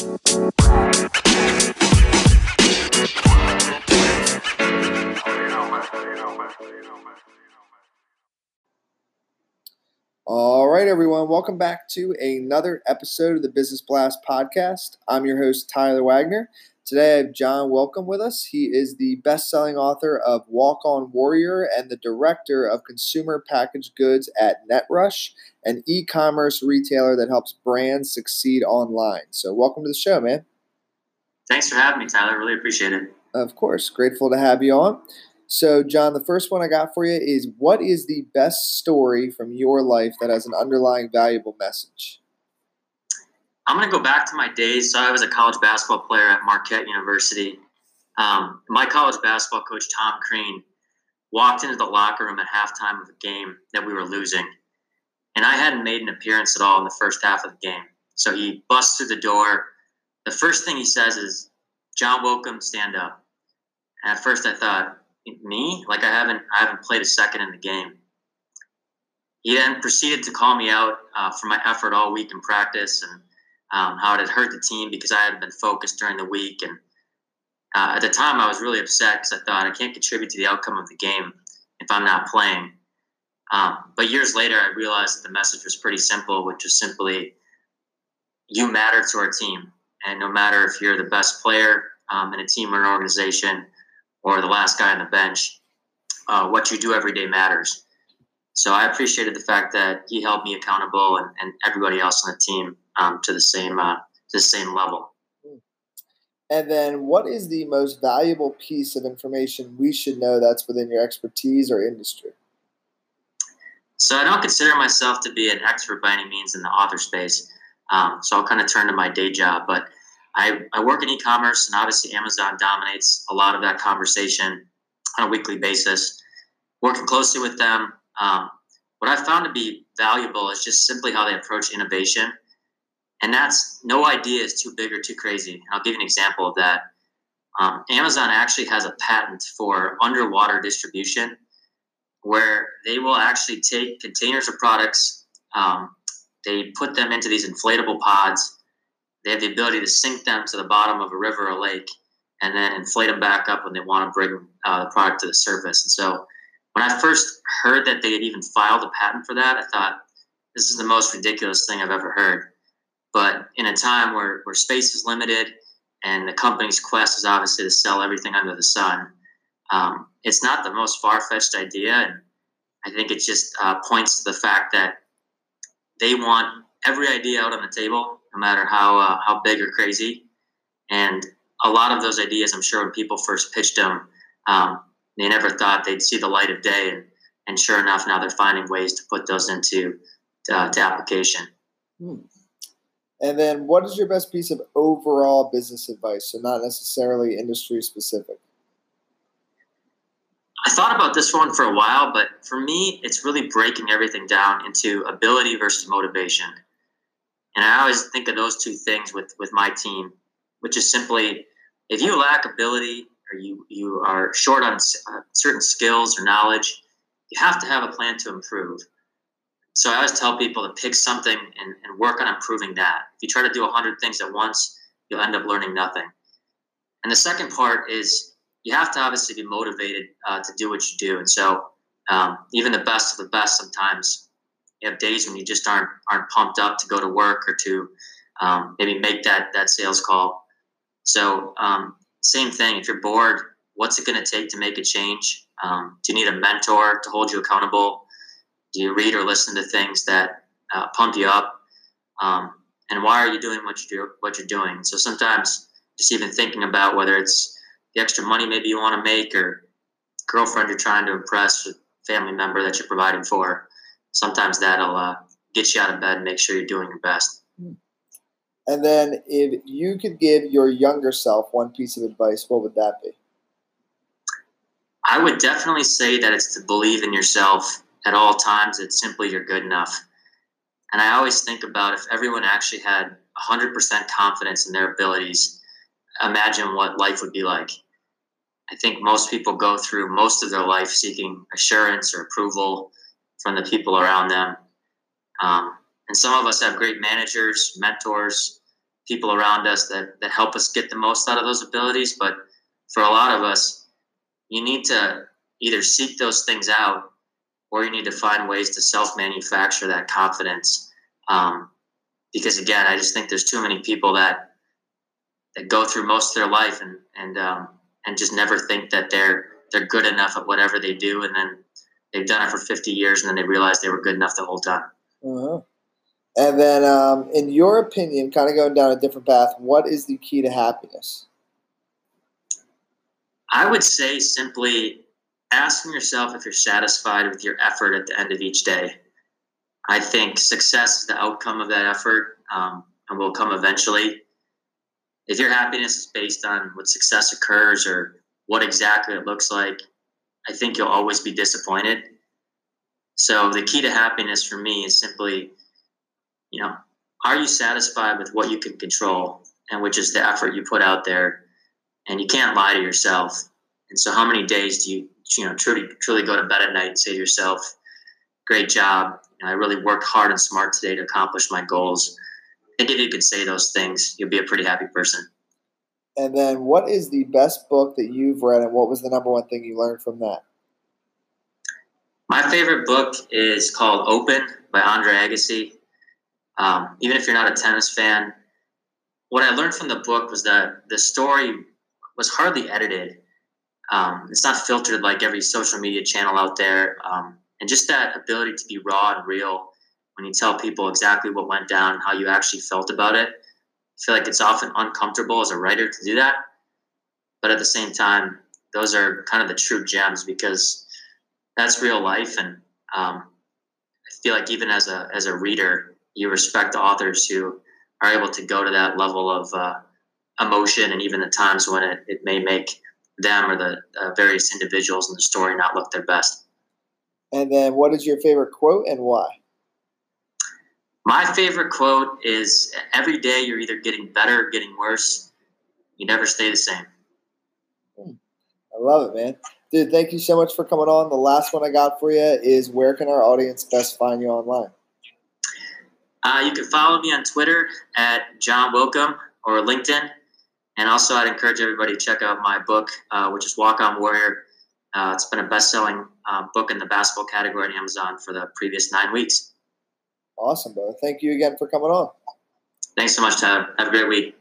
All right, everyone, welcome back to another episode of the Business Blast podcast. I'm your host, Tyler Wagner. Today I have John Willkom with us. He is the best selling author of Walk On Warrior and the director of consumer packaged goods at NetRush, an e commerce retailer that helps brands succeed online. So, welcome to the show, man. Thanks for having me, Tyler. Really appreciate it. Of course. Grateful to have you on. So, John, the first one I got for you is what is the best story from your life that has an underlying valuable message? I'm going to go back to my days. So, I was a college basketball player at Marquette University. Um, my college basketball coach, Tom Crean, walked into the locker room at halftime of a game that we were losing. And I hadn't made an appearance at all in the first half of the game. So, he busts through the door. The first thing he says is, John Willkom, stand up. And at first, I thought, me like i haven't i haven't played a second in the game he then proceeded to call me out uh, for my effort all week in practice and um, how it had hurt the team because i hadn't been focused during the week. And uh, at the time i was really upset because i thought i can't contribute to the outcome of the game if i'm not playing. Um, but years later i realized that the message was pretty simple which was simply you matter to our team. And no matter if you're the best player um, in a team or an organization or the last guy on the bench, uh, what you do every day matters. So I appreciated the fact that he held me accountable and, and everybody else on the team um, to the same uh, to the same level. And then, what is the most valuable piece of information we should know that's within your expertise or industry? So I don't consider myself to be an expert by any means in the author space. Um, so I'll kind of turn to my day job, but I, I work in e-commerce and obviously Amazon dominates a lot of that conversation on a weekly basis. Working closely with them, um, what I found to be valuable is just simply how they approach innovation. And that's no idea is too big or too crazy. I'll give you an example of that. Um, Amazon actually has a patent for underwater distribution where they will actually take containers of products, um, they put them into these inflatable pods, they have the ability to sink them to the bottom of a river or lake and then inflate them back up when they want to bring uh, the product to the surface. And so when I first heard that they had even filed a patent for that, I thought, this is the most ridiculous thing I've ever heard. But in a time where, where space is limited and the company's quest is obviously to sell everything under the sun, um, it's not the most far fetched idea. And I think it just uh, points to the fact that they want every idea out on the table no matter how uh, how big or crazy. And a lot of those ideas, I'm sure, when people first pitched them, um, they never thought they'd see the light of day. And, and sure enough, now they're finding ways to put those into uh, to application. Hmm. And then, what is your best piece of overall business advice? So, not necessarily industry specific. I thought about this one for a while, but for me, it's really breaking everything down into ability versus motivation. And I always think of those two things with, with my team, which is simply if you lack ability or you, you are short on uh, certain skills or knowledge, you have to have a plan to improve. So I always tell people to pick something and, and work on improving that. If you try to do 100 things at once, you'll end up learning nothing. And the second part is you have to obviously be motivated uh, to do what you do. And so um, even the best of the best sometimes you have days when you just aren't aren't pumped up to go to work or to um, maybe make that that sales call. So um, same thing. If you're bored, what's it going to take to make a change? Um, do you need a mentor to hold you accountable? Do you read or listen to things that uh, pump you up? Um, and why are you doing what you do? What you're doing? So sometimes just even thinking about whether it's the extra money maybe you want to make or girlfriend you're trying to impress, or family member that you're providing for sometimes that'll uh, get you out of bed and make sure you're doing your best. And then, if you could give your younger self one piece of advice, what would that be? I would definitely say that it's to believe in yourself at all times. It's simply you're good enough. And I always think about if everyone actually had 100% confidence in their abilities, imagine what life would be like. I think most people go through most of their life seeking assurance or approval from the people around them. Um, and some of us have great managers, mentors, people around us that, that help us get the most out of those abilities. But for a lot of us, you need to either seek those things out or you need to find ways to self manufacture that confidence. Um, because again, I just think there's too many people that that go through most of their life and and um, and just never think that they're they're good enough at whatever they do, and then they've done it for 50 years, and then they realize they were good enough the whole time. Uh-huh. And then, um, in your opinion, kind of going down a different path, what is the key to happiness? I would say simply asking yourself if you're satisfied with your effort at the end of each day. I think success is the outcome of that effort um, and will come eventually. If your happiness is based on what success occurs or what exactly it looks like, I think you'll always be disappointed. So the key to happiness for me is simply, you know, are you satisfied with what you can control and which is the effort you put out there? And you can't lie to yourself. And so how many days do you, you know, truly, truly go to bed at night and say to yourself, great job. You know, I really worked hard and smart today to accomplish my goals. I think if you could say those things, you'll be a pretty happy person. And then, what is the best book that you've read, and what was the number one thing you learned from that? My favorite book is called Open by Andre Agassi. Um, even if you're not a tennis fan, what I learned from the book was that the story was hardly edited. Um, it's not filtered like every social media channel out there. Um, and just that ability to be raw and real when you tell people exactly what went down and how you actually felt about it. I feel like it's often uncomfortable as a writer to do that. But at the same time, those are kind of the true gems because that's real life. And um, I feel like even as a, as a reader, you respect the authors who are able to go to that level of uh, emotion and even the times when it, it may make them or the uh, various individuals in the story not look their best. And then, what is your favorite quote and why? My favorite quote is Every day you're either getting better or getting worse. You never stay the same. Hmm. I love it, man. Dude, thank you so much for coming on. The last one I got for you is where can our audience best find you online? Uh, you can follow me on Twitter at John Willkom or LinkedIn. And also, I'd encourage everybody to check out my book, uh, which is Walk On Warrior uh, it's been a best-selling uh, book in the basketball category on Amazon for the previous nine weeks. Awesome, bro. Thank you again for coming on. Thanks so much, Tyler. Have a great week.